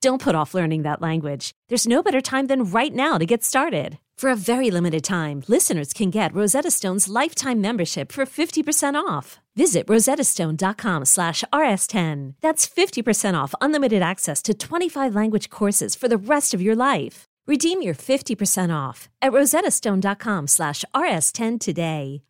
Don't put off learning that language. There's no better time than right now to get started. For a very limited time, listeners can get Rosetta Stone's lifetime membership for 50% off. Visit rosettastone.com slash rs10. That's 50% off unlimited access to 25 language courses for the rest of your life. Redeem your 50% off at rosettastone.com slash rs10 today.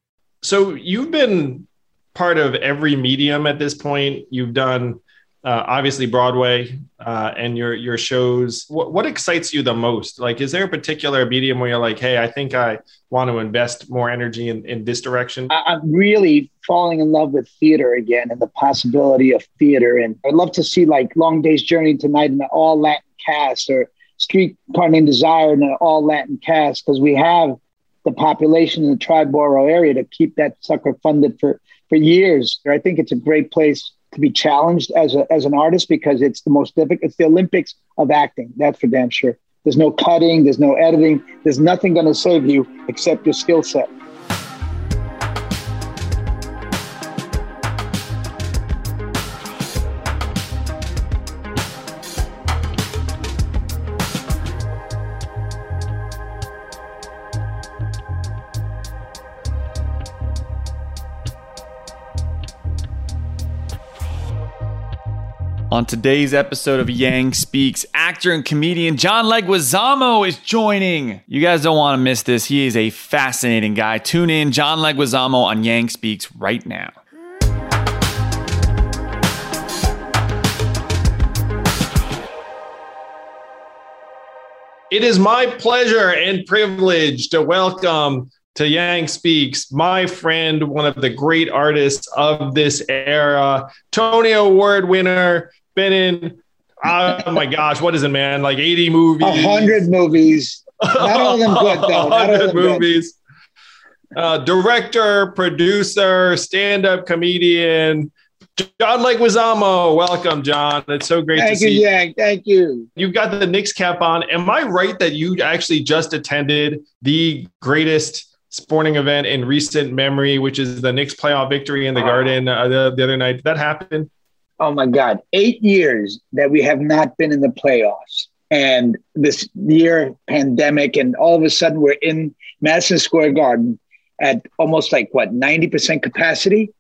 So you've been part of every medium at this point. You've done uh, obviously Broadway uh, and your your shows. What, what excites you the most? Like, is there a particular medium where you're like, hey, I think I want to invest more energy in, in this direction? I'm really falling in love with theater again and the possibility of theater. And I'd love to see like Long Day's Journey Into Night in an all Latin cast or Streetcar Named Desire in an all Latin cast because we have the population in the Triborough area to keep that sucker funded for for years. I think it's a great place to be challenged as a, as an artist because it's the most difficult. It's the Olympics of acting. That's for damn sure. There's no cutting. There's no editing. There's nothing going to save you except your skill set. On today's episode of Yang Speaks, actor and comedian John Leguizamo is joining. You guys don't want to miss this. He is a fascinating guy. Tune in, John Leguizamo on Yang Speaks right now. It is my pleasure and privilege to welcome to Yang Speaks, my friend, one of the great artists of this era, Tony Award winner, been in oh my gosh, what is it, man? Like 80 movies. A hundred movies. Not all of them good though. Not all of them movies. Uh, director, producer, stand-up comedian, John Leguizamo. Welcome, John. It's so great Thank to you, see you. Yang. Thank you. You've got the Knicks cap on. Am I right that you actually just attended the greatest sporting event in recent memory, which is the Knicks playoff victory in the Garden uh, the, the other night? Did that happen? Oh my God, eight years that we have not been in the playoffs. And this year, pandemic, and all of a sudden we're in Madison Square Garden at almost like what, 90% capacity?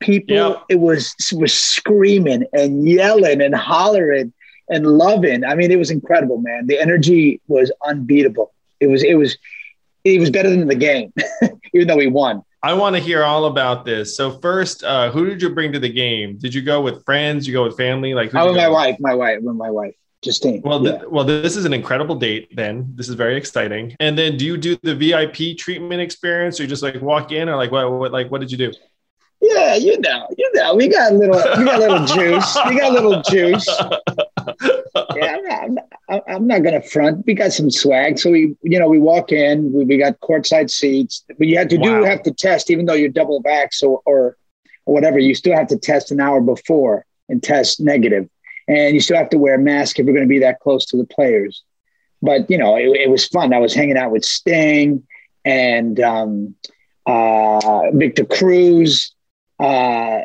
People, it was, was screaming and yelling and hollering and loving. I mean, it was incredible, man. The energy was unbeatable. It was, it was, it was better than the game, even though we won. I want to hear all about this. So first, uh, who did you bring to the game? Did you go with friends? You go with family? Like, oh, my wife, my wife, with my wife, Justine. Well, yeah. th- well, this is an incredible date. Then this is very exciting. And then, do you do the VIP treatment experience, or you just like walk in, or like what? What? Like, what did you do? Yeah, you know, you know, we got a little, we got a little juice. We got a little juice. Yeah, I'm not, I'm, not going to front. We got some swag, so we, you know, we walk in. We, we got courtside seats, but you have to wow. do have to test, even though you're double vax or, or or whatever. You still have to test an hour before and test negative, and you still have to wear a mask if you're going to be that close to the players. But you know, it, it was fun. I was hanging out with Sting and um, uh, Victor Cruz uh,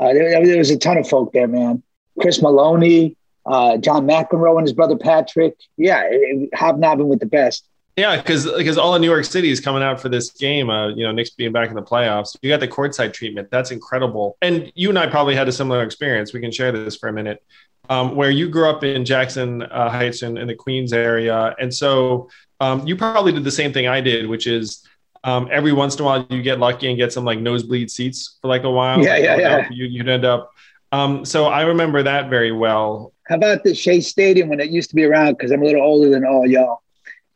uh, there, there, was a ton of folk there, man. Chris Meloni, uh, John McEnroe, and his brother Patrick. Yeah, hobnobbing with the best. Yeah, because because all of New York City is coming out for this game. Uh, you know, Knicks being back in the playoffs. You got the courtside treatment. That's incredible. And you and I probably had a similar experience. We can share this for a minute. Um, where you grew up in Jackson uh, Heights in, in, the Queens area, and so um, you probably did the same thing I did, which is um, every once in a while you get lucky and get some like nosebleed seats for like a while. Yeah, yeah, yeah. You, you'd end up. Um, so I remember that very well. How about the Shea Stadium when it used to be around? Because I'm a little older than all y'all.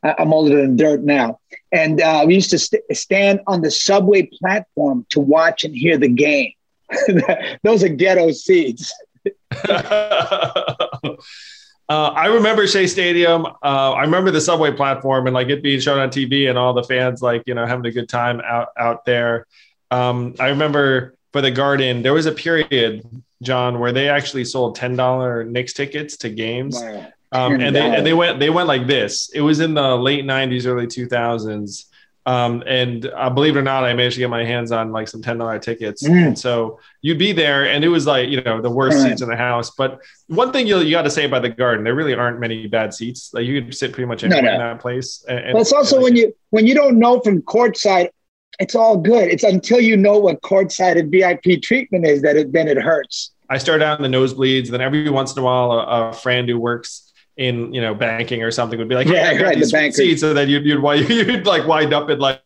I'm older than dirt now. And uh, we used to st- stand on the subway platform to watch and hear the game. Those are ghetto seats. Uh, I remember Shea Stadium. Uh, I remember the subway platform and like it being shown on TV and all the fans like you know having a good time out out there. Um, I remember for the Garden there was a period, John, where they actually sold ten dollar Knicks tickets to games, wow. um, and they and they went they went like this. It was in the late '90s, early 2000s. Um, and uh, believe it or not, I managed to get my hands on like some ten dollar tickets. Mm. And so you'd be there, and it was like you know the worst right. seats in the house. But one thing you you got to say about the Garden, there really aren't many bad seats. Like you could sit pretty much anywhere no, no. in that place. And, it's also when you when you don't know from courtside, it's all good. It's until you know what courtside VIP treatment is that it then it hurts. I start out in the nosebleeds, then every once in a while, a, a friend who works in you know banking or something would be like, yeah, hey, right, the seats, so then you'd you'd, you'd, you'd like wind up at like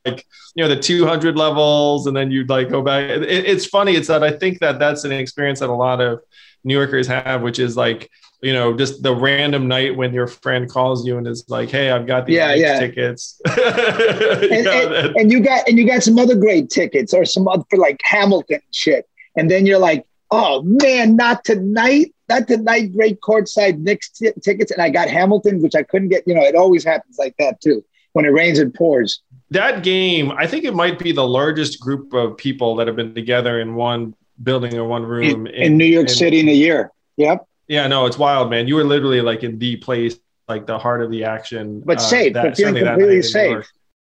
you know the 200 levels, and then you'd like go back. It, it's funny. It's that I think that that's an experience that a lot of New Yorkers have, which is like you know just the random night when your friend calls you and is like, hey, I've got these yeah, yeah. tickets, and, and, and you got and you got some other great tickets or some other for like Hamilton shit, and then you're like, oh man, not tonight not tonight great courtside Knicks t- tickets, and I got Hamilton, which I couldn't get. You know, it always happens like that too when it rains and pours. That game, I think it might be the largest group of people that have been together in one building a one room in, in, in New York in, City in a year. Yep. Yeah, no, it's wild, man. You were literally like in the place, like the heart of the action, but uh, safe, that, but feeling completely safe,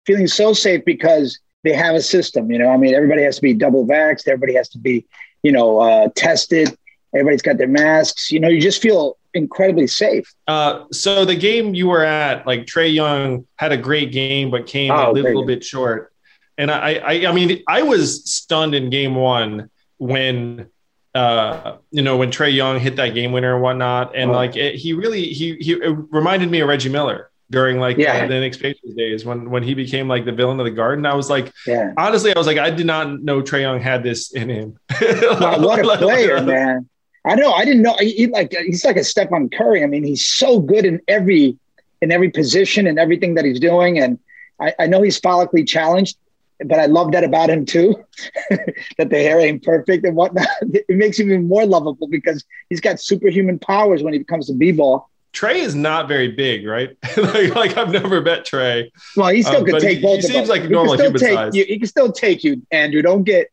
feeling so safe because they have a system. You know, I mean, everybody has to be double vaxxed. Everybody has to be, you know, uh, tested Everybody's got their masks. You know, you just feel incredibly safe. Uh, so the game you were at, like Trey Young had a great game, but came oh, a little bit short. And I, I, I mean, I was stunned in game one when, uh, you know, when Trey Young hit that game winner and whatnot. And oh. like, it, he really, he, he reminded me of Reggie Miller during like yeah. the Knicks Pacers days when when he became like the villain of the garden. I was like, yeah. honestly, I was like, I did not know Trey Young had this in him. what a player, man! I know. I didn't know. He, like he's like a Stephen Curry. I mean, he's so good in every in every position and everything that he's doing. And I, I know he's follically challenged, but I love that about him too. that the hair ain't perfect and whatnot. It makes him even more lovable because he's got superhuman powers when he becomes a b-ball. Trey is not very big, right? like, like, I've never met Trey. Well, he still um, could take he, both. He seems like normal human size. You, he can still take you, Andrew. Don't get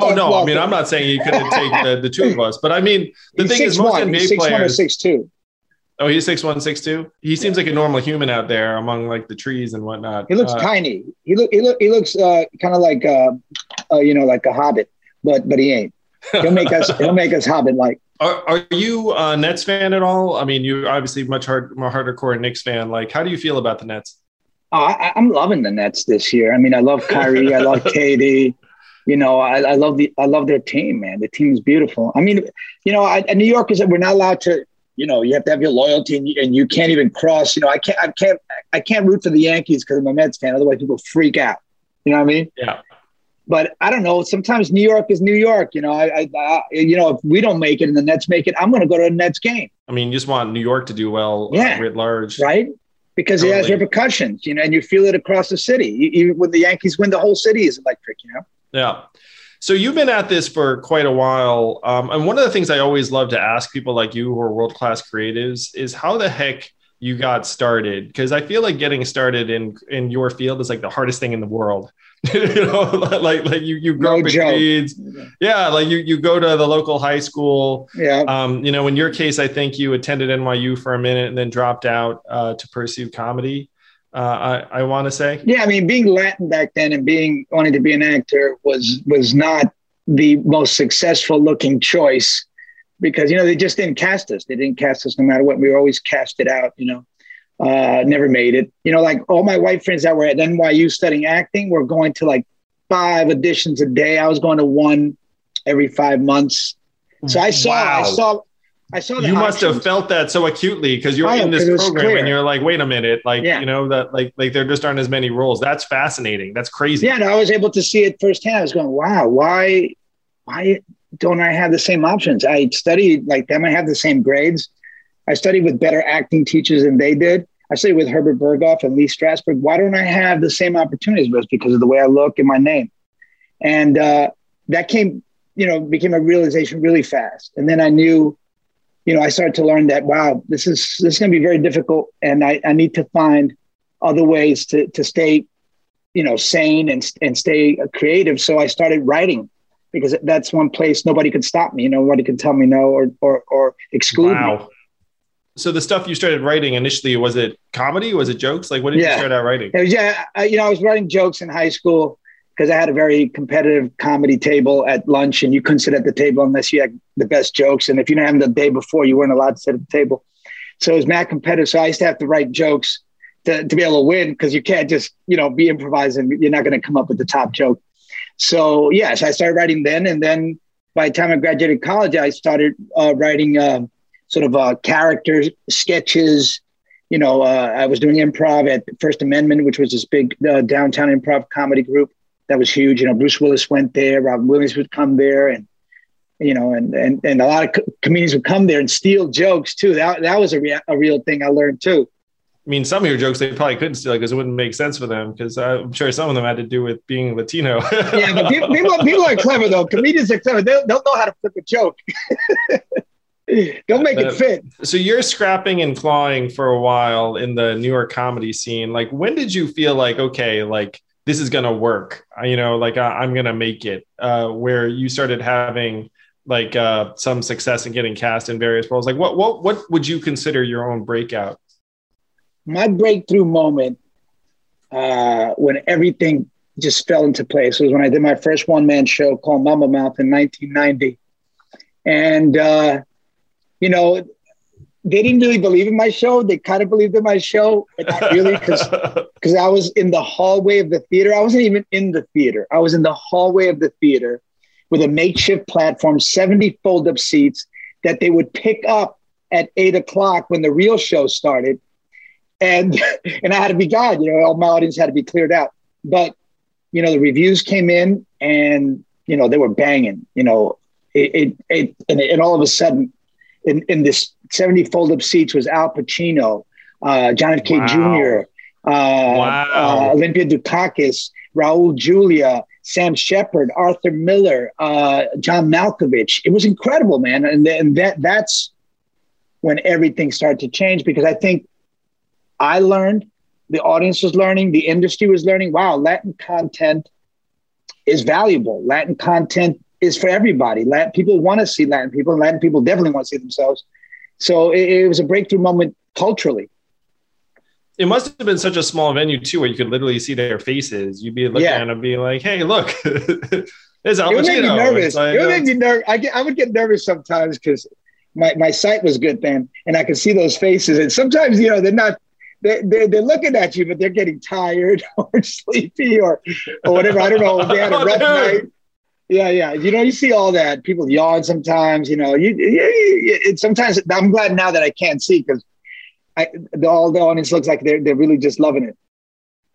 oh no, I mean I'm not saying he couldn't take the, the two of us, but I mean the he's thing is most one. NBA he's six players. One or six two. Oh, he's six one, six two. He seems like a normal human out there among like the trees and whatnot. He looks uh, tiny. He look he look he looks uh, kind of like uh, uh, you know like a hobbit, but but he ain't. He'll make us he'll make us hobbit like. Are, are you a Nets fan at all? I mean, you're obviously much hard more hardcore Knicks fan. Like, how do you feel about the Nets? Oh, I, am loving the Nets this year. I mean, I love Kyrie, I love KD you know, I, I, love the I love their team, man. The team is beautiful. I mean, you know, I, New York is we're not allowed to. You know, you have to have your loyalty, and you, and you can't even cross. You know, I can't, I can't, I can't root for the Yankees because I'm a Mets fan. Otherwise, people freak out. You know what I mean? Yeah. But I don't know. Sometimes New York is New York. You know, I, I, I you know, if we don't make it and the Nets make it, I'm going to go to a Nets game. I mean, you just want New York to do well, uh, yeah. Uh, writ large, right? Because totally. it has repercussions, you know, and you feel it across the city. Even when the Yankees win, the whole city is electric. You know. Yeah. So you've been at this for quite a while, um, and one of the things I always love to ask people like you who are world class creatives is how the heck you got started because I feel like getting started in in your field is like the hardest thing in the world. you know, like like you you grow no up in yeah, like you you go to the local high school. Yeah. Um, you know, in your case, I think you attended NYU for a minute and then dropped out uh, to pursue comedy uh, I, I want to say. Yeah, I mean, being Latin back then and being wanting to be an actor was was not the most successful looking choice because you know they just didn't cast us. They didn't cast us no matter what. We were always casted out. You know, uh, never made it. You know, like all my white friends that were at NYU studying acting were going to like five auditions a day. I was going to one every five months. So I saw, wow. I saw, I saw you must have felt that so acutely because you're oh, in this program clear. and you're like, wait a minute, like yeah. you know that like like there just aren't as many roles. That's fascinating. That's crazy. Yeah, and I was able to see it firsthand. I was going, wow, why why don't I have the same options? I studied like them. I have the same grades. I studied with better acting teachers than they did. I studied with Herbert Berghof and Lee Strasberg. Why don't I have the same opportunities? But it's because of the way I look and my name. And uh, that came you know, became a realization really fast. And then I knew, you know, I started to learn that wow, this is this is going to be very difficult, and I, I need to find other ways to to stay, you know, sane and and stay creative. So I started writing because that's one place nobody could stop me. You know, nobody could tell me no or or, or exclude wow. me. So the stuff you started writing initially was it comedy? Was it jokes? Like what did yeah. you start out writing? Yeah, I, you know, I was writing jokes in high school because I had a very competitive comedy table at lunch, and you couldn't sit at the table unless you had the best jokes. And if you didn't have them the day before, you weren't allowed to sit at the table. So it was mad competitive. So I used to have to write jokes to, to be able to win because you can't just you know be improvising. You're not going to come up with the top joke. So yes, I started writing then, and then by the time I graduated college, I started uh, writing uh, sort of uh, character sketches. You know, uh, I was doing improv at First Amendment, which was this big uh, downtown improv comedy group that was huge. You know, Bruce Willis went there, Robin Williams would come there, and you know, and and and a lot of co- comedians would come there and steal jokes too. That that was a, rea- a real thing I learned too. I mean, some of your jokes they probably couldn't steal because it wouldn't make sense for them. Because I'm sure some of them had to do with being Latino. yeah, but people, people, people, are clever though. Comedians are clever. They'll, they'll know how to flip a joke. Don't make uh, it fit. So you're scrapping and clawing for a while in the New York comedy scene. Like, when did you feel like, okay, like this is gonna work? You know, like I, am gonna make it. Uh, where you started having like uh, some success in getting cast in various roles. Like, what what what would you consider your own breakout? my breakthrough moment uh, when everything just fell into place was when I did my first one man show called Mambo Mouth in 1990. And, uh, you know, they didn't really believe in my show. They kind of believed in my show, but not really because because I was in the hallway of the theater. I wasn't even in the theater. I was in the hallway of the theater with a makeshift platform, 70 fold up seats that they would pick up at eight o'clock when the real show started and and I had to be God. You know, all my audience had to be cleared out. But you know, the reviews came in, and you know they were banging. You know, it it, it and, and all of a sudden, in in this seventy fold up seats was Al Pacino, uh, John F. K. Wow. Jr., uh, wow. uh, Olympia Dukakis, Raul Julia. Sam Shepard, Arthur Miller, uh, John Malkovich. It was incredible, man. And, and that that's when everything started to change because I think I learned, the audience was learning, the industry was learning. Wow, Latin content is valuable. Latin content is for everybody. Latin people want to see Latin people, and Latin people definitely want to see themselves. So it, it was a breakthrough moment culturally. It must have been such a small venue too, where you could literally see their faces. You'd be looking yeah. at them, being like, "Hey, look, Al It would make me nervous. Like, it would make uh, me nervous. I, get, I would get nervous sometimes because my, my sight was good then, and I could see those faces. And sometimes, you know, they're not they, they, they're looking at you, but they're getting tired or sleepy or, or whatever. I don't know. They had a oh, rough night. Yeah, yeah. You know, you see all that. People yawn sometimes. You know, you, you, you sometimes. I'm glad now that I can't see because the, all the audience looks like they're they're really just loving it.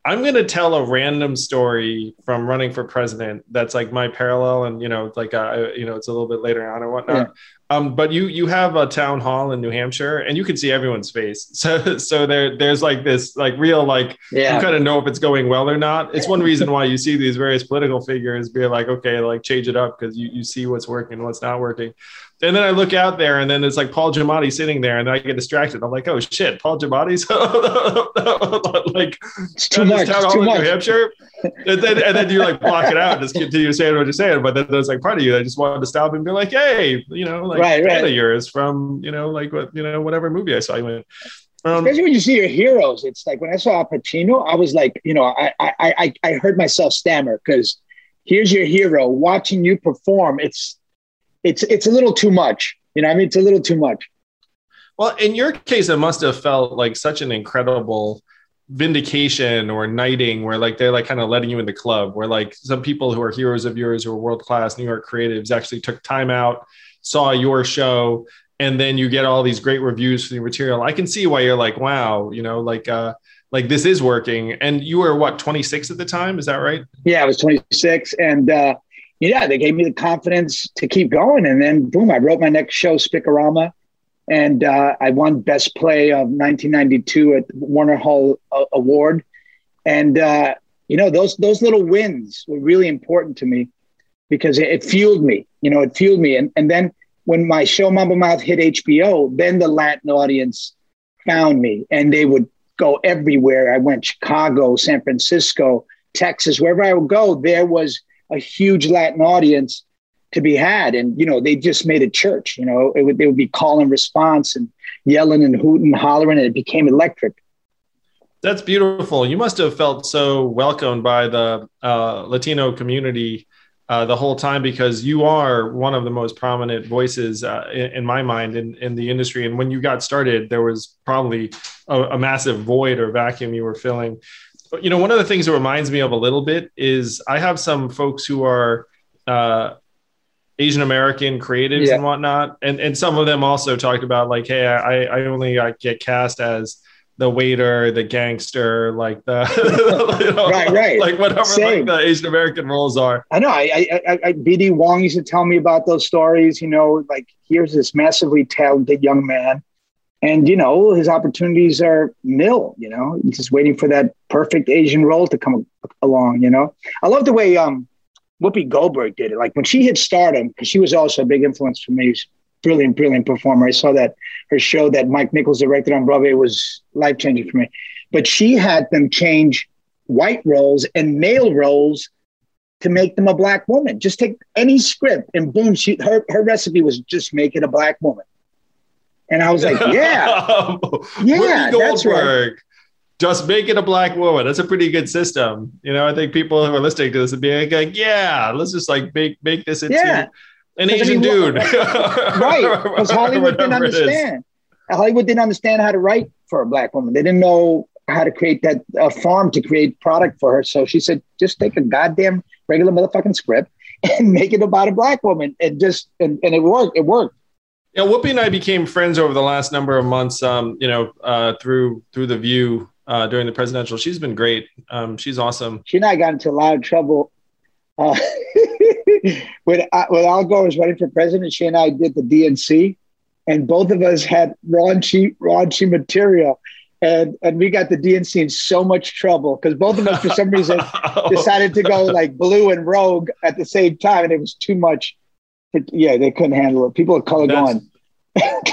I'm going to tell a random story from running for president. That's like my parallel, and you know, like uh, you know, it's a little bit later on or whatnot. Yeah. Um, but you you have a town hall in New Hampshire, and you can see everyone's face. So so there there's like this like real like yeah. you kind of know if it's going well or not. It's one reason why you see these various political figures be like, okay, like change it up because you you see what's working, what's not working. And then I look out there, and then it's like Paul Giamatti sitting there, and then I get distracted. I'm like, oh shit, Paul Giamatti's like it's too much. Town hall in New Hampshire. And then and then you like block it out and just continue saying what you're saying. But then there's like part of you that just wanted to stop and be like, hey, you know, like right, right. of yours from you know like what you know whatever movie I saw you in. Um, Especially when you see your heroes, it's like when I saw Pacino, I was like, you know, I I I, I heard myself stammer because here's your hero watching you perform. It's it's it's a little too much. You know, I mean, it's a little too much. Well, in your case, it must have felt like such an incredible vindication or knighting where like they're like kind of letting you in the club where like some people who are heroes of yours who are world class New York creatives actually took time out, saw your show, and then you get all these great reviews for the material. I can see why you're like, wow, you know, like uh like this is working. And you were what, 26 at the time? Is that right? Yeah, I was 26. And uh yeah, they gave me the confidence to keep going. And then boom, I wrote my next show, Spic-O-Rama. And uh, I won Best Play of 1992 at the Warner Hall uh, Award. And uh, you know those those little wins were really important to me because it, it fueled me. You know, it fueled me. And and then when my show Mambo Mouth hit HBO, then the Latin audience found me, and they would go everywhere. I went Chicago, San Francisco, Texas, wherever I would go, there was a huge Latin audience to be had. And, you know, they just made a church, you know, it would, they would be call and response and yelling and hooting, hollering, and it became electric. That's beautiful. You must have felt so welcomed by the uh, Latino community uh, the whole time because you are one of the most prominent voices uh, in, in, my mind in, in the industry. And when you got started, there was probably a, a massive void or vacuum you were filling. You know, one of the things that reminds me of a little bit is I have some folks who are uh, Asian American creatives yeah. and whatnot, and and some of them also talked about like, hey, I I only I get cast as the waiter, the gangster, like the you know, right, right, like whatever like the Asian American roles are. I know. I, I, I, BD Wong used to tell me about those stories. You know, like here's this massively talented young man, and you know his opportunities are nil. You know, just waiting for that perfect Asian role to come along. You know, I love the way um Whoopi Goldberg did it. Like when she hit stardom, because she was also a big influence for me. Brilliant, brilliant performer. I saw that her show that Mike Nichols directed on Broadway was life changing for me. But she had them change white roles and male roles to make them a black woman. Just take any script and boom, she her her recipe was just make it a black woman. And I was like, yeah, yeah, that's right just make it a black woman. That's a pretty good system. You know, I think people who are listening to this would be like, yeah, let's just like make make this into yeah. an Asian I mean, dude. right. Because Hollywood didn't understand. Hollywood didn't understand how to write for a black woman. They didn't know how to create that uh, farm to create product for her. So she said, just take a goddamn regular motherfucking script and make it about a black woman. And just and, and it worked. It worked. Yeah, Whoopi and I became friends over the last number of months. Um, you know, uh, through through the View uh, during the presidential. She's been great. Um, she's awesome. She and I got into a lot of trouble uh, when uh, when Al Gore was running for president. She and I did the DNC, and both of us had raunchy raunchy material. And, and we got the DNC in so much trouble because both of us, for some reason, decided to go like blue and rogue at the same time, and it was too much. Yeah, they couldn't handle it. People of color going,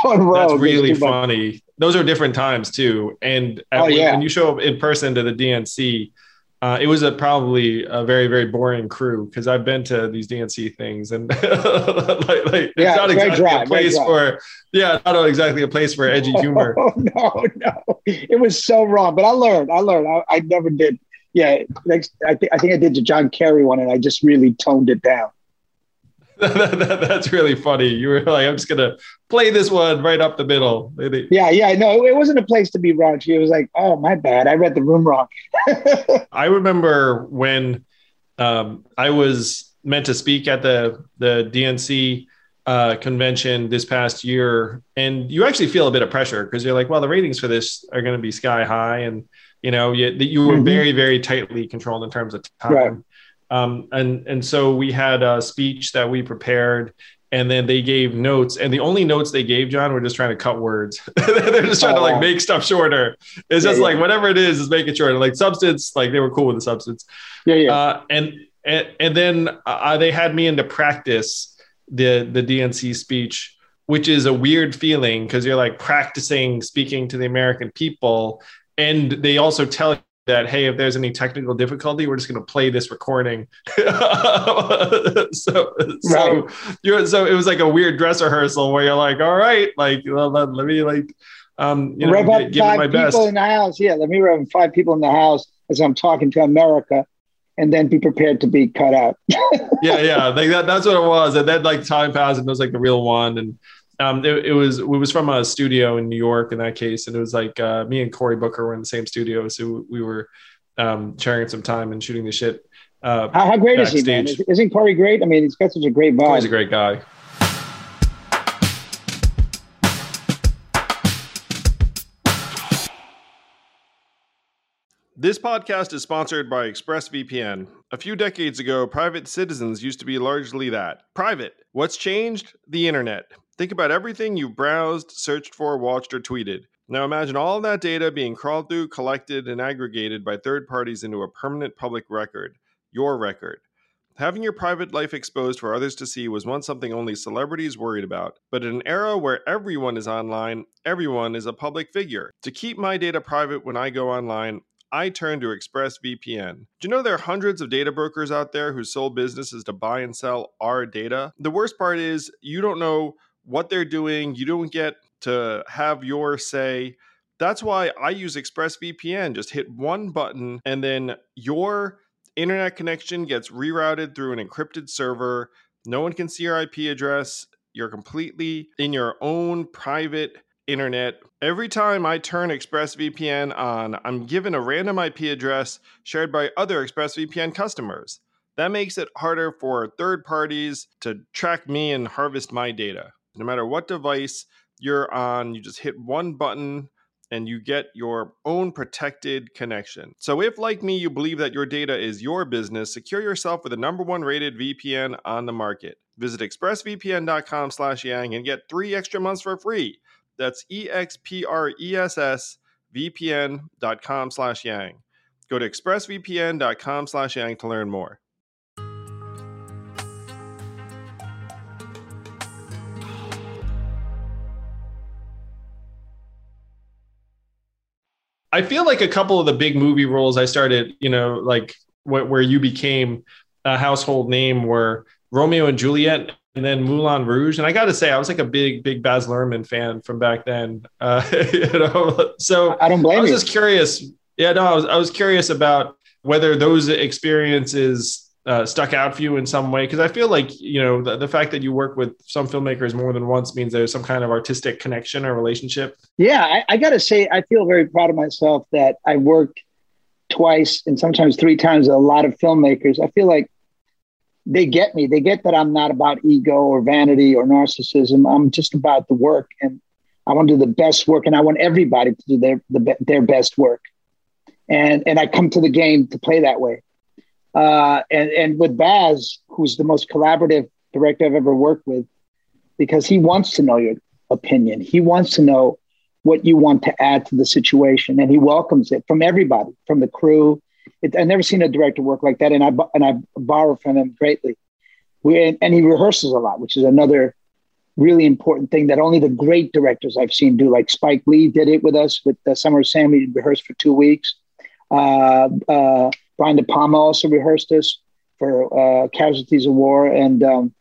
going rogue. That's really funny. Much those are different times too. And oh, when, yeah. when you show up in person to the DNC, uh, it was a probably a very very boring crew because I've been to these DNC things and like, like, yeah, it's not exactly dry, a place for yeah not exactly a place for edgy humor. Oh, no, no, it was so wrong. But I learned. I learned. I, I never did. Yeah, next I, th- I think I did the John Kerry one, and I just really toned it down. that's really funny. You were like, I'm just gonna play this one right up the middle. Yeah, yeah. No, it wasn't a place to be raunchy. It was like, oh, my bad. I read the room wrong. I remember when um, I was meant to speak at the the DNC uh, convention this past year, and you actually feel a bit of pressure because you're like, well, the ratings for this are going to be sky high, and you know, you, you were mm-hmm. very, very tightly controlled in terms of time. Right. Um, and and so we had a speech that we prepared, and then they gave notes, and the only notes they gave John were just trying to cut words. They're just trying oh. to like oh. make stuff shorter. It's just yeah, like whatever it is, is make it shorter. Like substance, like they were cool with the substance. Yeah, yeah. Uh, and and and then uh, they had me into practice the the DNC speech which is a weird feeling because you're like practicing speaking to the American people. And they also tell that hey if there's any technical difficulty we're just going to play this recording. So so right. you're so it was like a weird dress rehearsal where you're like all right like let, let me like um you know rev up give five my people best. in the house. Yeah let me rev five people in the house as i'm talking to america and then be prepared to be cut out. Yeah yeah like that, that's what it was. And then like time passed and it was like the real one. And um, it, it, was it was from a studio in New York in that case, and it was like uh, me and Cory Booker were in the same studio, so we were um, sharing some time and shooting the shit. Uh, how, how, great backstage. is he, man? Is, isn't Cory great? I mean, he's got such a great vibe. Cory's a great guy. This podcast is sponsored by ExpressVPN. A few decades ago, private citizens used to be largely that private. What's changed? The internet. Think about everything you've browsed, searched for, watched, or tweeted. Now imagine all that data being crawled through, collected, and aggregated by third parties into a permanent public record, your record. Having your private life exposed for others to see was once something only celebrities worried about. But in an era where everyone is online, everyone is a public figure. To keep my data private when I go online, I turn to ExpressVPN. Do you know there are hundreds of data brokers out there whose sole business is to buy and sell our data? The worst part is you don't know what they're doing, you don't get to have your say. That's why I use ExpressVPN. Just hit one button and then your internet connection gets rerouted through an encrypted server. No one can see your IP address. You're completely in your own private internet. Every time I turn ExpressVPN on, I'm given a random IP address shared by other ExpressVPN customers. That makes it harder for third parties to track me and harvest my data. No matter what device you're on, you just hit one button and you get your own protected connection. So if like me you believe that your data is your business, secure yourself with the number one rated VPN on the market. Visit expressvpn.com slash yang and get three extra months for free. That's E-X-P-R-E-S-S vpn.com slash yang. Go to expressvpn.com slash yang to learn more. I feel like a couple of the big movie roles I started, you know, like wh- where you became a household name were Romeo and Juliet and then Moulin Rouge. And I got to say, I was like a big, big Baz Luhrmann fan from back then. Uh, you know, so I don't blame I was you. just curious. Yeah, no, I was, I was curious about whether those experiences uh, stuck out for you in some way? Because I feel like you know the, the fact that you work with some filmmakers more than once means there's some kind of artistic connection or relationship. Yeah, I, I got to say, I feel very proud of myself that I worked twice and sometimes three times with a lot of filmmakers. I feel like they get me. They get that I'm not about ego or vanity or narcissism. I'm just about the work, and I want to do the best work, and I want everybody to do their the, their best work. And and I come to the game to play that way. Uh, and and with Baz, who's the most collaborative director I've ever worked with, because he wants to know your opinion. He wants to know what you want to add to the situation, and he welcomes it from everybody, from the crew. It, I've never seen a director work like that, and I and I borrow from him greatly. We and, and he rehearses a lot, which is another really important thing that only the great directors I've seen do. Like Spike Lee did it with us with the Summer of Sam. We rehearsed for two weeks. Uh, uh, Brian De Palma also rehearsed this for uh, Casualties of War and um,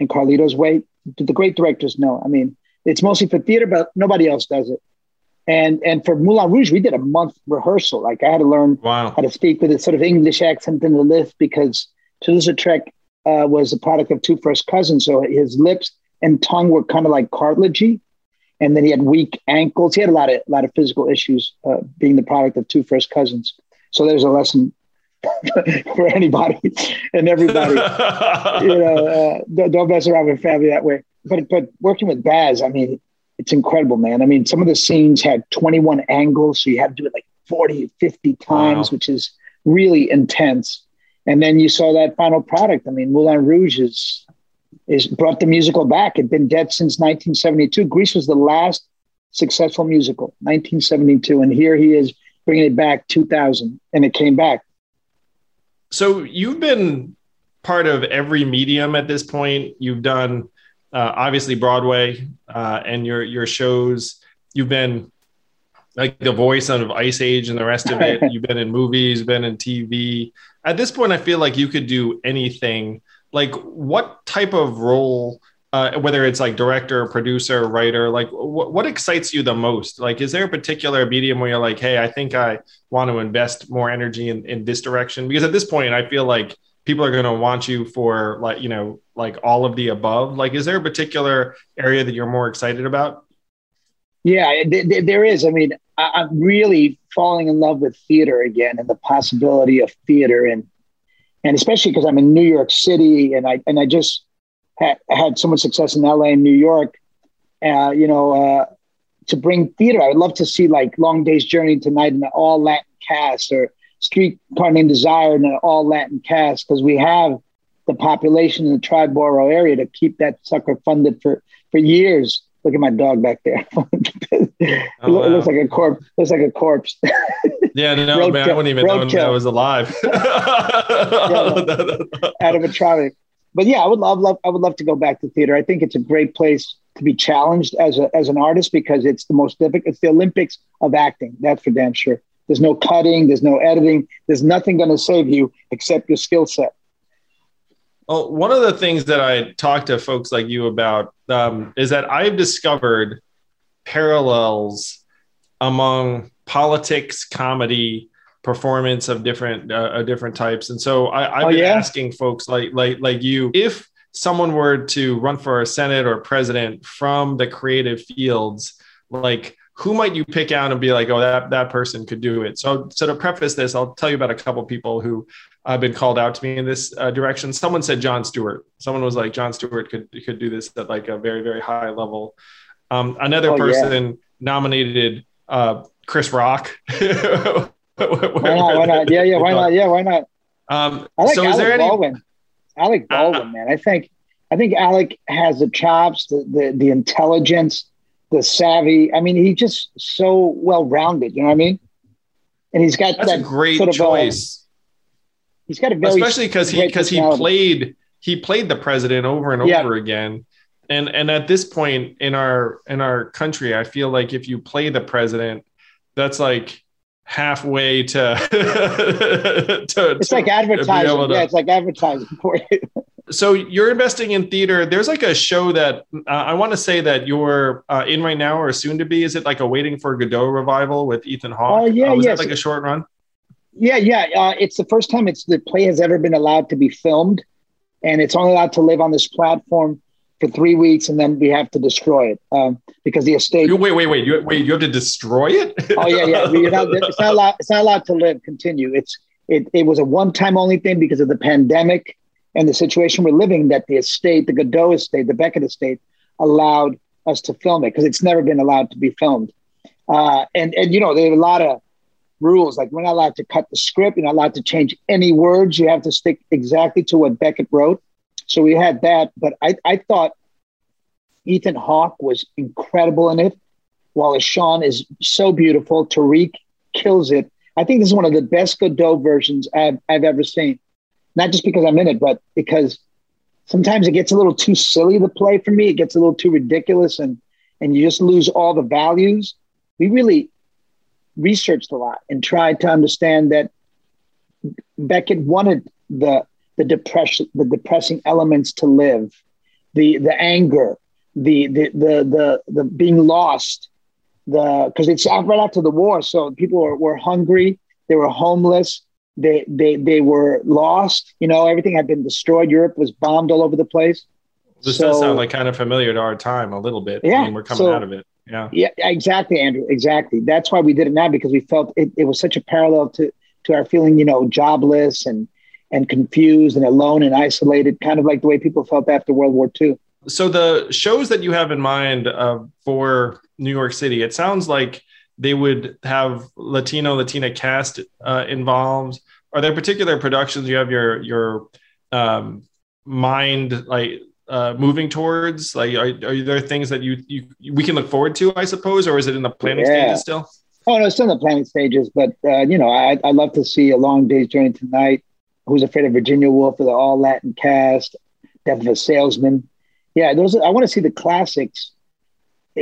and Carlito's Way. The great directors know. I mean, it's mostly for theater, but nobody else does it. And and for Moulin Rouge, we did a month rehearsal. Like I had to learn wow. how to speak with a sort of English accent in the lift because Toulouse-Lautrec uh, was a product of two first cousins, so his lips and tongue were kind of like cartilagey, and then he had weak ankles. He had a lot of a lot of physical issues, uh, being the product of two first cousins. So there's a lesson for anybody and everybody. you know, uh, don't, don't mess around with family that way. But but working with Baz, I mean, it's incredible, man. I mean, some of the scenes had 21 angles, so you had to do it like 40, 50 times, Wow. which is really intense. And then you saw that final product. I mean, Moulin Rouge is is brought the musical back. It'd been dead since 1972. Grease was the last successful musical, 1972, and here he is bringing it back 2000, and it came back. So you've been part of every medium at this point. You've done uh, obviously Broadway uh, and your your shows. You've been like the voice of Ice Age and the rest of it. You've been in movies, been in TV. At this point, I feel like you could do anything. Like, what type of role? Uh, whether it's like director, producer, writer, like wh- what excites you the most? Like, is there a particular medium where you're like, hey, I think I want to invest more energy in, in this direction? Because at this point, I feel like people are going to want you for like, you know, like all of the above. Like, is there a particular area that you're more excited about? Yeah, th- th- there is. I mean, I- I'm really falling in love with theater again and the possibility of theater, and and especially because I'm in New York City, and I and I just had had so much success in LA and New York. Uh, you know, uh, to bring theater, I would love to see like Long Day's Journey Into Night in an all Latin cast, or Streetcar Named Desire in an all Latin cast, because we have the population in the Triborough area to keep that sucker funded for for years. Look at my dog back there. it, Oh, loo- looks wow. like a corpse. Looks like a corpse. Yeah, no, man, I wouldn't even know. I was alive. out of a trolley. But yeah, I would love, love, I would love to go back to theater. I think it's a great place to be challenged as a as an artist because it's the most difficult. It's the Olympics of acting. That's for damn sure. There's no cutting. There's no editing. There's nothing going to save you except your skill set. Well, one of the things that I talk to folks like you about um, is that I've discovered parallels among politics, comedy, performance of different uh, different types. And so I, have oh, been yeah? asking folks like like like you if someone were to run for a senate or president from the creative fields, like who might you pick out and be like, oh, that that person could do it? So, so to preface this, I'll tell you about a couple people who have been called out to me in this uh, direction. Someone said Jon Stewart. Someone was like, Jon Stewart could could do this at like a very very high level. Um, another oh, person yeah. nominated uh, Chris Rock. why not? Why not? Yeah, yeah. Why not? Yeah, why not? Um, I like so Alec is there Baldwin. Any... Alec uh, Baldwin, uh, man. I think I think Alec has the chops, the the, the intelligence the savvy. I mean, he's just so well rounded. You know what I mean? And he's got that's that a great sort of choice. A, he's got a very especially because he because he played he played the president over and yeah. over again. And and at this point in our in our country, I feel like if you play the president, that's like halfway to, to it's to, like advertising. To, yeah, it's like advertising for you so you're investing in theater. There's like a show that uh, I want to say that you're uh, in right now or soon to be. Is it like a Waiting for Godot revival with Ethan Hawke? Oh yeah, uh, was yes. like a short run? Yeah, yeah. Uh, it's the first time it's the play has ever been allowed to be filmed, and it's only allowed to live on this platform for three weeks, and then we have to destroy it um, because the estate. Wait, wait, wait! You, wait, you have to destroy it? oh yeah, yeah. You're not, it's not allowed. It's not allowed to live. Continue. It's it. It was a one-time only thing because of the pandemic and the situation we're living that the estate, the Godot estate, the Beckett estate, allowed us to film it because it's never been allowed to be filmed. Uh, and and you know there are a lot of rules like we're not allowed to cut the script, you're not allowed to change any words. You have to stick exactly to what Beckett wrote. So we had that, but I I thought Ethan Hawke was incredible in it. Wallace Shawn is so beautiful. Tariq kills it. I think this is one of the best Godot versions I've, I've ever seen not just because I'm in it, but because sometimes it gets a little too silly to play for me. It gets a little too ridiculous and and you just lose all the values. We really researched a lot and tried to understand that Beckett wanted the the depression, the depressing elements to live, the the anger, the the the the, the being lost, the because it's right after the war, so people were, were hungry, they were homeless, they they they were lost. You know, everything had been destroyed. Europe was bombed all over the place. This so, does sound like kind of familiar to our time a little bit. Yeah, I mean, we're coming so, out of it. Yeah, yeah, exactly, Andrew. Exactly. That's why we did it now because we felt it, it was such a parallel to to our feeling, you know, jobless and and confused and alone and isolated, kind of like the way people felt after World War II. So the shows that you have in mind uh, for New York City, it sounds like they would have Latino Latina cast uh, involved are there particular productions you have your your um, mind like uh, moving towards? Like, are, are there things that you, you we can look forward to? I suppose, or is it in the planning yeah. stages still? Oh no, it's still in the planning stages. But uh, you know, I I love to see a long day's journey into night. Who's afraid of Virginia Woolf? with the all Latin cast. Death of a salesman. Yeah, those. I want to see the classics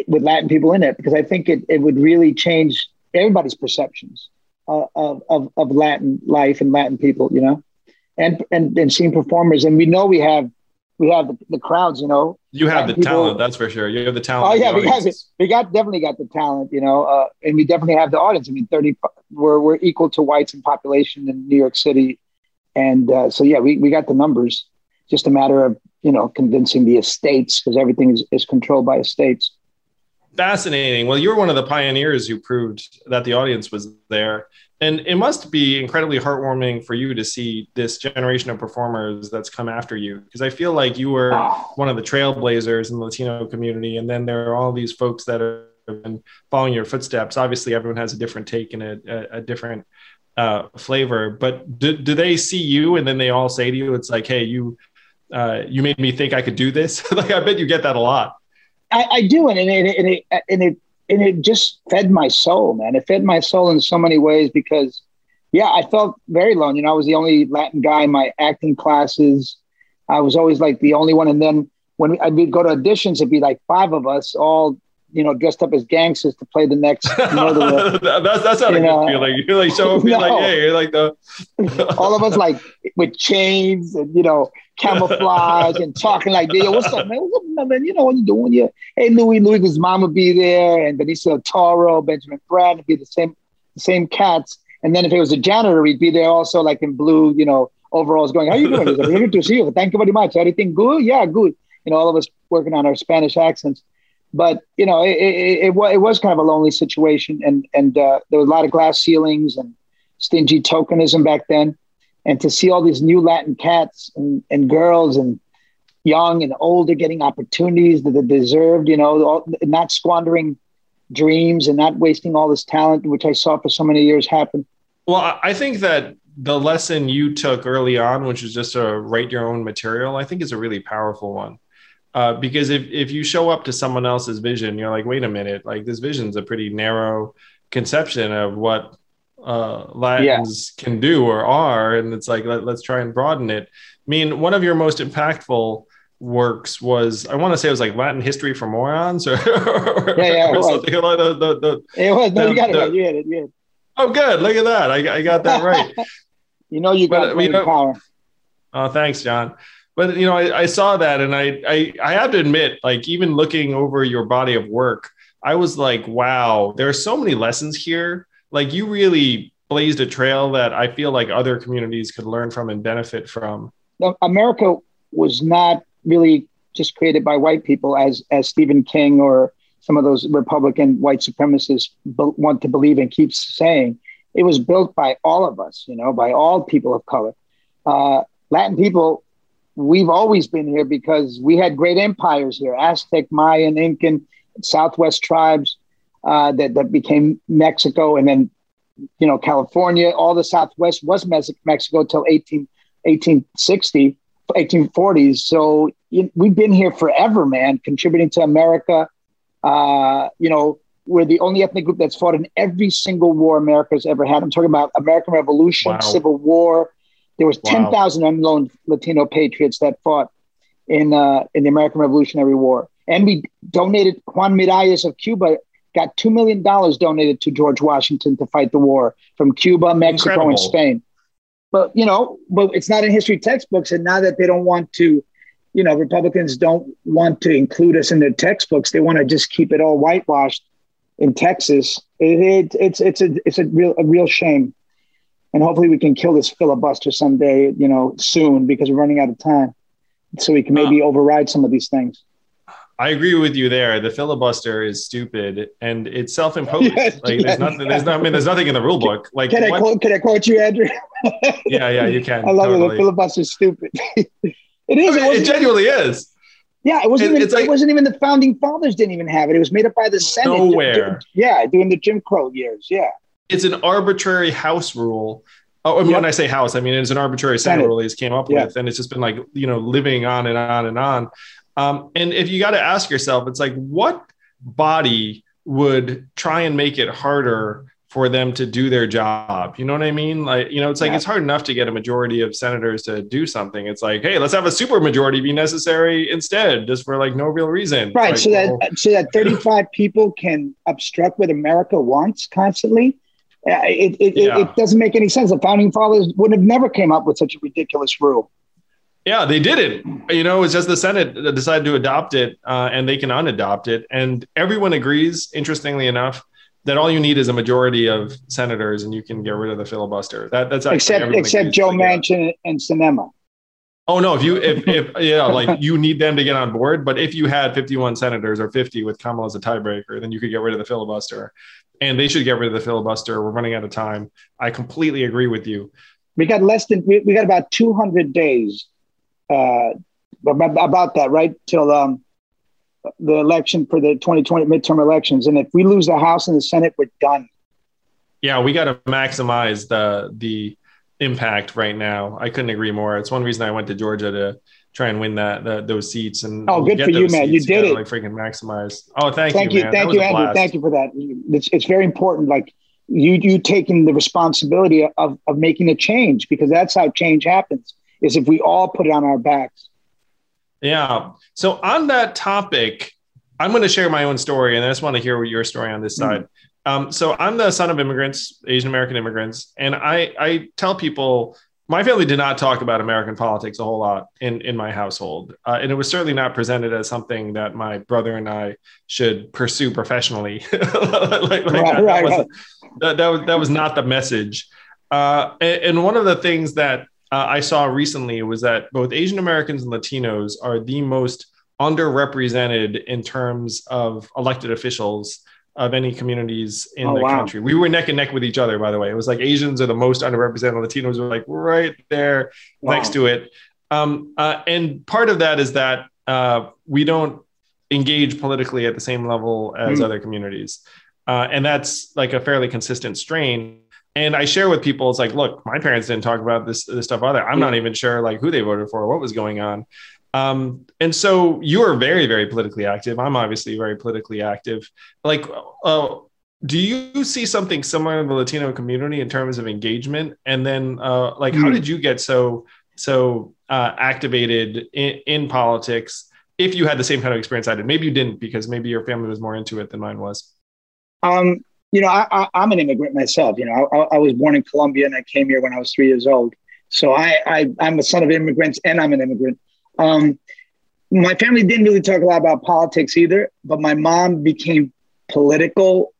with Latin people in it because I think it, it would really change everybody's perceptions of, of, of Latin life and Latin people, you know, and, and, and seeing performers. And we know we have, we have the, the crowds, you know. You have the people. talent, that's for sure. You have the talent. Oh yeah, we have it. We got definitely got the talent, you know, uh, and we definitely have the audience. I mean, 30, we're, we're equal to whites in population in New York City. And uh, so, yeah, we, we got the numbers. Just a matter of, you know, convincing the estates because everything is, is controlled by estates. Fascinating. Well, you were one of the pioneers who proved that the audience was there. And it must be incredibly heartwarming for you to see this generation of performers that's come after you. Because I feel like you were one of the trailblazers in the Latino community. And then there are all these folks that have been following your footsteps. Obviously, everyone has a different take and a, a, a different uh, flavor. But do, do they see you and then they all say to you, it's like, hey, you, uh, you made me think I could do this? like, I bet you get that a lot. I, I do, and it, and it, and it and it just fed my soul, man. It fed my soul in so many ways because, yeah, I felt very alone. You know, I was the only Latin guy in my acting classes. I was always like the only one. And then when I'd go to auditions, it'd be like five of us all you know, dressed up as gangsters to play the next murderer. that's that's not a know. good feeling. You're like show up, no. like, hey, you're like the all of us like with chains and you know, camouflage and talking like, yo, what's up, man? What's up, man? You know what you doing? You hey Louis, Louis' mom would be there, and Benicio Toro, Benjamin Bratt would be the same the same cats. And then if it was a janitor, he'd be there also like in blue, you know, overalls going, How you doing? He's like, good to see you. Thank you very much. Everything good? Yeah, good. You know, all of us working on our Spanish accents but you know, it, it, it, it, was kind of a lonely situation, and and uh, there was a lot of glass ceilings and stingy tokenism back then, and to see all these new Latin cats and, and girls and young and older getting opportunities that they deserved, you know, all, not squandering dreams and not wasting all this talent, which I saw for so many years happen. Well, I think that the lesson you took early on, which is just to write your own material, I think is a really powerful one. Uh, because if, if you show up to someone else's vision, you're like, wait a minute, like this vision's a pretty narrow conception of what uh, Latins yeah. can do or are. And it's like, let, us try and broaden it. I mean, one of your most impactful works was, I want to say it was like Latin history for morons or, yeah, yeah, or something like the, the, the, it was. No, the, you got it right. You had it. You had it. Oh, good. Look at that. I, I got that right. you know, you got but, you know, power. Oh, thanks, John but you know, I, I saw that, and I, I I have to admit, like even looking over your body of work, I was like, wow, there are so many lessons here. Like you really blazed a trail that I feel like other communities could learn from and benefit from. America was not really just created by white people, as as Steve King or some of those Republican white supremacists want to believe and keeps saying. It was built by all of us, you know, by all people of color. Uh, Latin people we've always been here because we had great empires here Aztec, Mayan, Incan, Southwest tribes uh, that, that became Mexico. And then, you know, California, all the Southwest was Mexico till 18, 1860, 1840s. So we've been here forever, man, contributing to America. Uh, you know, we're the only ethnic group that's fought in every single war America's ever had. I'm talking about American Revolution, wow. Civil War, there was wow. 10,000 unknown Latino patriots that fought in uh, in the American Revolutionary War. And we donated Juan Miralles of Cuba got $2 million donated to George Washington to fight the war from Cuba, Mexico, Incredible. and Spain. But, you know, but it's not in history textbooks. And now that they don't want to, you know, Republicans don't want to include us in their textbooks, they want to just keep it all whitewashed in Texas. It, it, it's, it's, a, it's a, real, a real shame and hopefully we can kill this filibuster someday, you know, soon because we're running out of time. So we can maybe override some of these things. I agree with you there. The filibuster is stupid and it's self-imposed. Yes, like there's nothing, there's not, I mean, there's nothing in the rule book. Like, can I quote, can I quote you, Andrew? yeah, yeah, you can. I love totally. it. The filibuster is stupid. it is. I mean, it, it, genuinely is. Yeah, it wasn't. It, even, like, it wasn't even the founding fathers didn't even have it. It was made up by the Senate. Nowhere. Yeah, during the Jim Crow years. Yeah it's an arbitrary house rule. Oh, I mean, yep. when I say house, I mean it's an arbitrary Senate, rule he's came up with, and it's just been like you know living on and on and on. Um, and if you got to ask yourself, it's like what body would try and make it harder for them to do their job. You know what I mean? Like, you know, it's like yeah. it's hard enough to get a majority of senators to do something. It's like, hey, let's have a super majority be necessary instead, just for like no real reason. Right. Like, so that so that 35 people can obstruct what America wants constantly. It, it, yeah. it, doesn't make any sense. The founding fathers would have never came up with such a ridiculous rule. Yeah, they did it. You know, it's just the Senate decided to adopt it, uh, and they can unadopt it, and everyone agrees. Interestingly enough, that all you need is a majority of senators, and you can get rid of the filibuster. That that's except except Joe Manchin and Sinema. Oh no! If you if if yeah, like you need them to get on board. But if you had 51 senators or 50 with Kamala as a tiebreaker, then you could get rid of the filibuster and they should get rid of the filibuster. We're running out of time. I completely agree with you. We got less than we, we got about 200 days uh, about that, right? Till um, the election for the 2020 midterm elections, and if we lose the House and the Senate, we're done. Yeah, we got to maximize the the impact right now. I couldn't agree more. It's one reason I went to Georgia to try and win that, that those seats and oh, good for you, man! You did it. Like freaking maximize. Oh, thank, thank you, you, thank you, Andrew. Thank you for that. It's, it's very important. Like you, you taking the responsibility of of making a change because that's how change happens. Is if we all put it on our backs. Yeah. So on that topic, I'm going to share my own story, and I just want to hear your story on this mm-hmm. side. Um, so I'm the son of immigrants, Asian American immigrants, and I I tell people my family did not talk about American politics a whole lot in in my household, uh, and it was certainly not presented as something that my brother and I should pursue professionally. like, like right, that, right, was, that, that, was that was not the message. Uh, and, and, one of the things that uh, I saw recently was that both Asian Americans and Latinos are the most underrepresented in terms of elected officials of any communities in oh, the wow. country. We were neck and neck with each other, by the way. It was like Asians are the most underrepresented. Latinos were like right there wow. next to it. Um, uh, and part of that is that uh, we don't engage politically at the same level as mm. other communities. Uh, and that's like a fairly consistent strain. And I share with people, it's like, look, my parents didn't talk about this, this stuff either. I'm yeah. not even sure like who they voted for, what was going on. Um, and so you are very, very politically active. I'm obviously very politically active. Like, uh, do you see something similar in the Latino community in terms of engagement? And then, uh, like, mm-hmm. how did you get so so uh, activated in, in politics? If you had the same kind of experience I did, maybe you didn't because maybe your family was more into it than mine was. Um, you know, I, am an immigrant myself. You know, I, I, was born in Colombia and I came here when I was three years old. So I, I I'm a son of immigrants and I'm an immigrant. Um, my family didn't really talk a lot about politics either, but my mom became political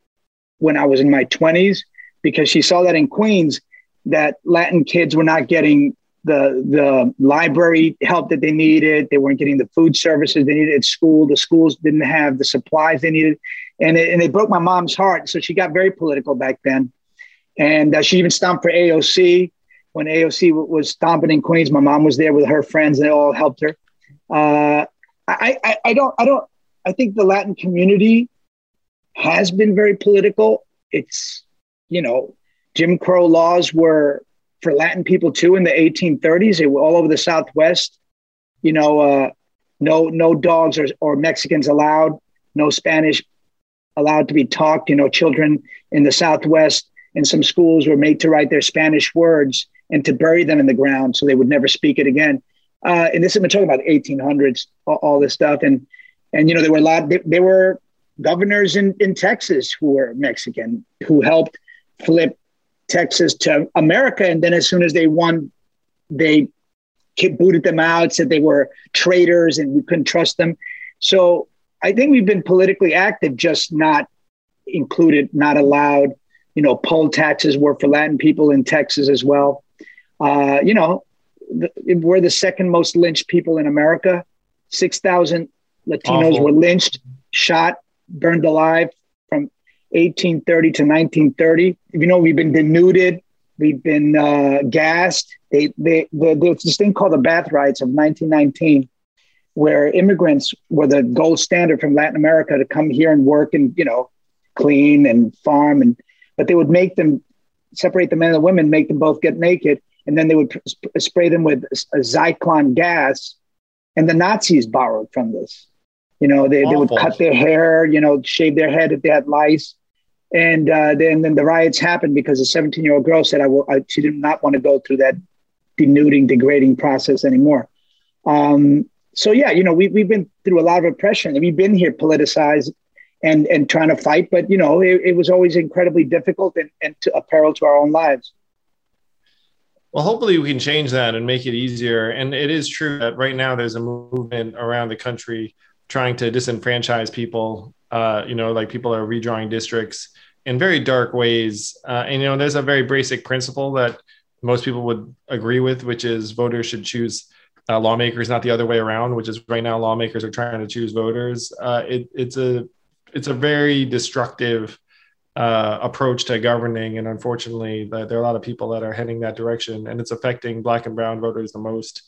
when I was in my 20s because she saw that in Queens that Latin kids were not getting the the library help that they needed. They weren't getting the food services they needed at school. The schools didn't have the supplies they needed, and it, and they broke my mom's heart. So she got very political back then, and uh, she even stomped for AOC when AOC was stomping in Queens, my mom was there with her friends. They all helped her. Uh, I, I, I don't, I don't, I think the Latin community has been very political. It's, you know, Jim Crow laws were for Latin people too in the 1830s. They were all over the Southwest. You know, uh, no, no dogs or, or Mexicans allowed. No Spanish allowed to be taught. You know, children in the Southwest in some schools were made to write their Spanish words and to bury them in the ground so they would never speak it again. Uh, and this is we're talking about 1800s, all, all, this stuff, and and you know there were a lot. There, were governors in in Texas who were Mexican who helped flip Texas to America, and then as soon as they won, they booted them out, said they were traitors and we couldn't trust them. So I think we've been politically active, just not included, not allowed. You know, poll taxes were for Latin people in Texas as well. Uh, you know, the, we're the second most lynched people in America. 6,000 Latinos Awful. were lynched, shot, burned alive from 1830 to 1930. You know, we've been denuded, we've been uh, gassed. They, they, they, there's this thing called the Bath Riots of 1919, where immigrants were the gold standard from Latin America to come here and work and, you know, clean and farm. And, but they would make them separate the men and the women, make them both get naked and then they would sp- spray them with a Zyklon gas. And the Nazis borrowed from this. You know, they, they would cut their hair, you know, shave their head if they had lice. And uh, then, then the riots happened because a 17 year old girl said I, will, I, she did not want to go through that denuding, degrading process anymore. Um, so yeah, you know, we, we've been through a lot of oppression and we've been here politicized and, and trying to fight, but you know, it, it was always incredibly difficult and, and to, a peril to our own lives. Well, hopefully we can change that and make it easier. And it is true that right now there's a movement around the country trying to disenfranchise people. Uh, you know, like people are redrawing districts in very dark ways. Uh, and you know, there's a very basic principle that most people would agree with, which is voters should choose uh, lawmakers, not the other way around. Which is right now lawmakers are trying to choose voters. Uh, it, it's a it's a very destructive uh, approach to governing. And unfortunately, there are a lot of people that are heading that direction, and it's affecting Black and Brown voters the most.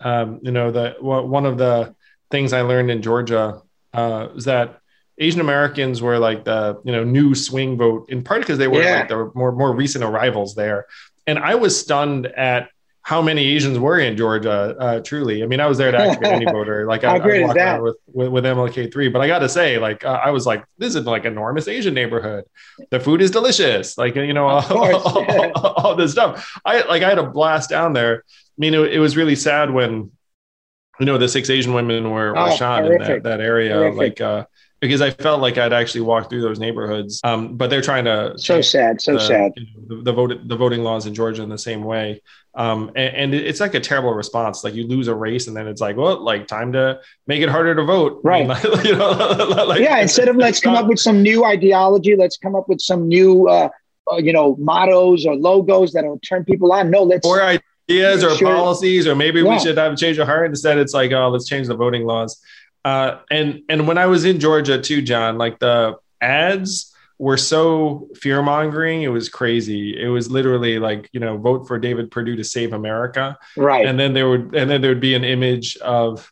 Um, you know, the one of the things I learned in Georgia uh, is that Asian Americans were like the you know new swing vote in part because they were yeah. like the more more recent arrivals there, and I was stunned at how many Asians were in Georgia. Uh, truly, I mean, I was there to activate any voter. Like I, I walked around with, with with MLK three, but I got to say, like uh, I was like, this is like enormous Asian neighborhood. The food is delicious. Like you know, all, all, yeah. all this stuff. I like I had a blast down there. I mean, it, it was really sad when you know the six Asian women were, were Oh, shot in that, that area. Horrific. Like uh, because I felt like I'd actually walked through those neighborhoods. Um, but they're trying to So sad, so the, sad. you know, the, the vote the voting laws in Georgia in the same way. Um, and, and it's like a terrible response. Like you lose a race, and then it's like, well, like time to make it harder to vote. Right. you know, like- yeah, instead of let's come up with some new ideology, let's come up with some new, uh, uh, you know, mottos or logos that'll turn people on. No, let's. or ideas or Sure. policies, or maybe we should have a change of heart. Instead, it's like, oh, let's change the voting laws. Uh, and and when I was in Georgia too, John, like the ads were so fear mongering, it was crazy. It was literally like, you know, vote for David Perdue to save America. right. and then there would and then there would be an image of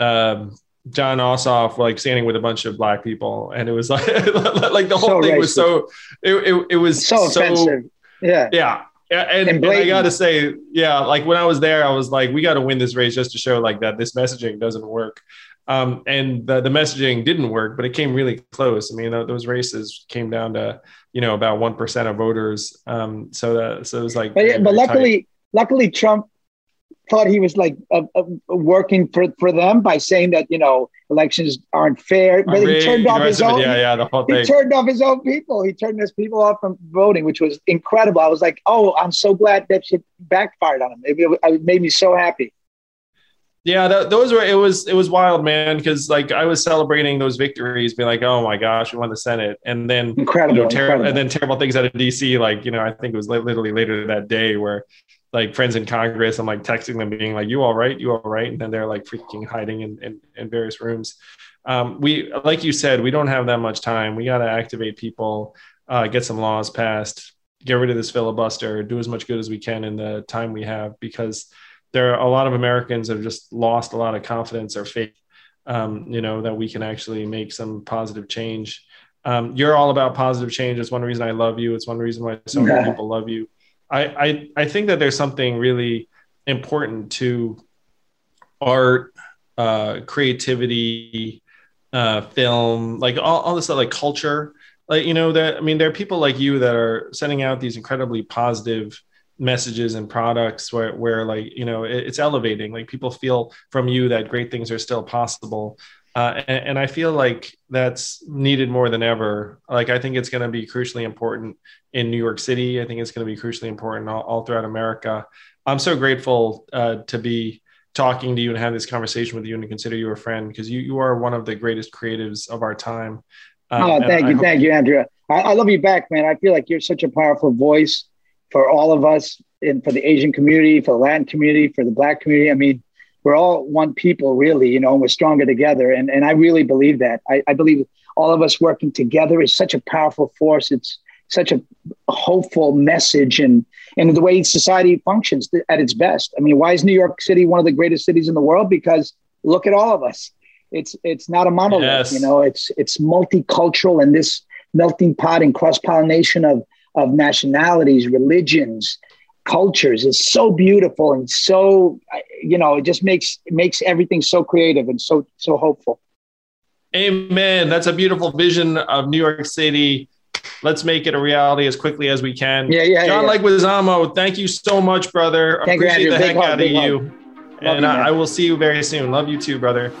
um, Jon Ossoff like standing with a bunch of black people, and it was like like the whole So thing was so it, it, it was so offensive. Yeah. yeah. Yeah, and, And and I got to say, yeah, like when I was there, I was like, we got to win this race just to show like that this messaging doesn't work. Um, and the, the messaging didn't work, but it came really close. I mean, those races came down to you know about one percent of voters. Um, so that so it was like, But, yeah, but very tight. luckily, luckily, Trump thought he was like uh, uh, working for, for them by saying that you know elections aren't fair. But he turned off his own. yeah, yeah, the whole He thing. turned off his own people. He turned his people off from voting, which was incredible. I was like, "Oh, I'm so glad that shit backfired on him. It, it, it made me so happy." Yeah, th- those were it was it was wild, man. Because like I was celebrating those victories, being like, "Oh my gosh, we won the Senate," and then you Incredible, know, ter- incredible. and then terrible things out of DC. Like you know, I think it was literally later that day where like friends in Congress, I'm like texting them, being like, "You all right? You all right?" And then they're like freaking hiding in in, in various rooms. Um, we like you said, we don't have that much time. We got to activate people, uh, get some laws passed, get rid of this filibuster, do as much good as we can in the time we have because there are a lot of Americans that have just lost a lot of confidence or faith, um, you know, that we can actually make some positive change. Um, you're all about positive change. It's one reason I love you. It's one reason why so many Yeah. people love you. I, I, I think that there's something really important to art, uh, creativity, uh, film, like all, all this stuff, like culture. Like, you know, that, I mean, there are people like you that are sending out these incredibly positive messages and products where, where like you know it, it's elevating like people feel from you that great things are still possible. Uh, and, and i feel like that's needed more than ever. Like i think it's going to be crucially important in new york city. I think it's going to be crucially important all, all throughout america. I'm so grateful uh, to be talking to you and have this conversation with you and to consider you a friend because you, you are one of the greatest creatives of our time. Um, oh, thank you, hope- thank you, Andrea. I, I love you back, man. I feel like you're such a powerful voice for all of us, and for the Asian community, for the Latin community, for the Black community. I mean, we're all one people, really. You know, and we're stronger together, and and I really believe that. I, I believe all of us working together is such a powerful force. It's such a hopeful message, and and the way society functions at its best. I mean, why is New York City one of the greatest cities in the world? Because look at all of us. It's it's not a monolith. Yes. You know, it's it's multicultural, and this melting pot and cross pollination of of nationalities, religions, cultures is so beautiful and so you know it just makes it makes everything so creative and so so hopeful. Amen. That's a beautiful vision of New York City. Let's make it a reality as quickly as we can. Yeah, yeah, John yeah. Leguizamo, thank you so much, brother. Thank you, Appreciate Andrew. the heck hug, out of you. Love and you, I. I will see you very soon. Love you too, brother.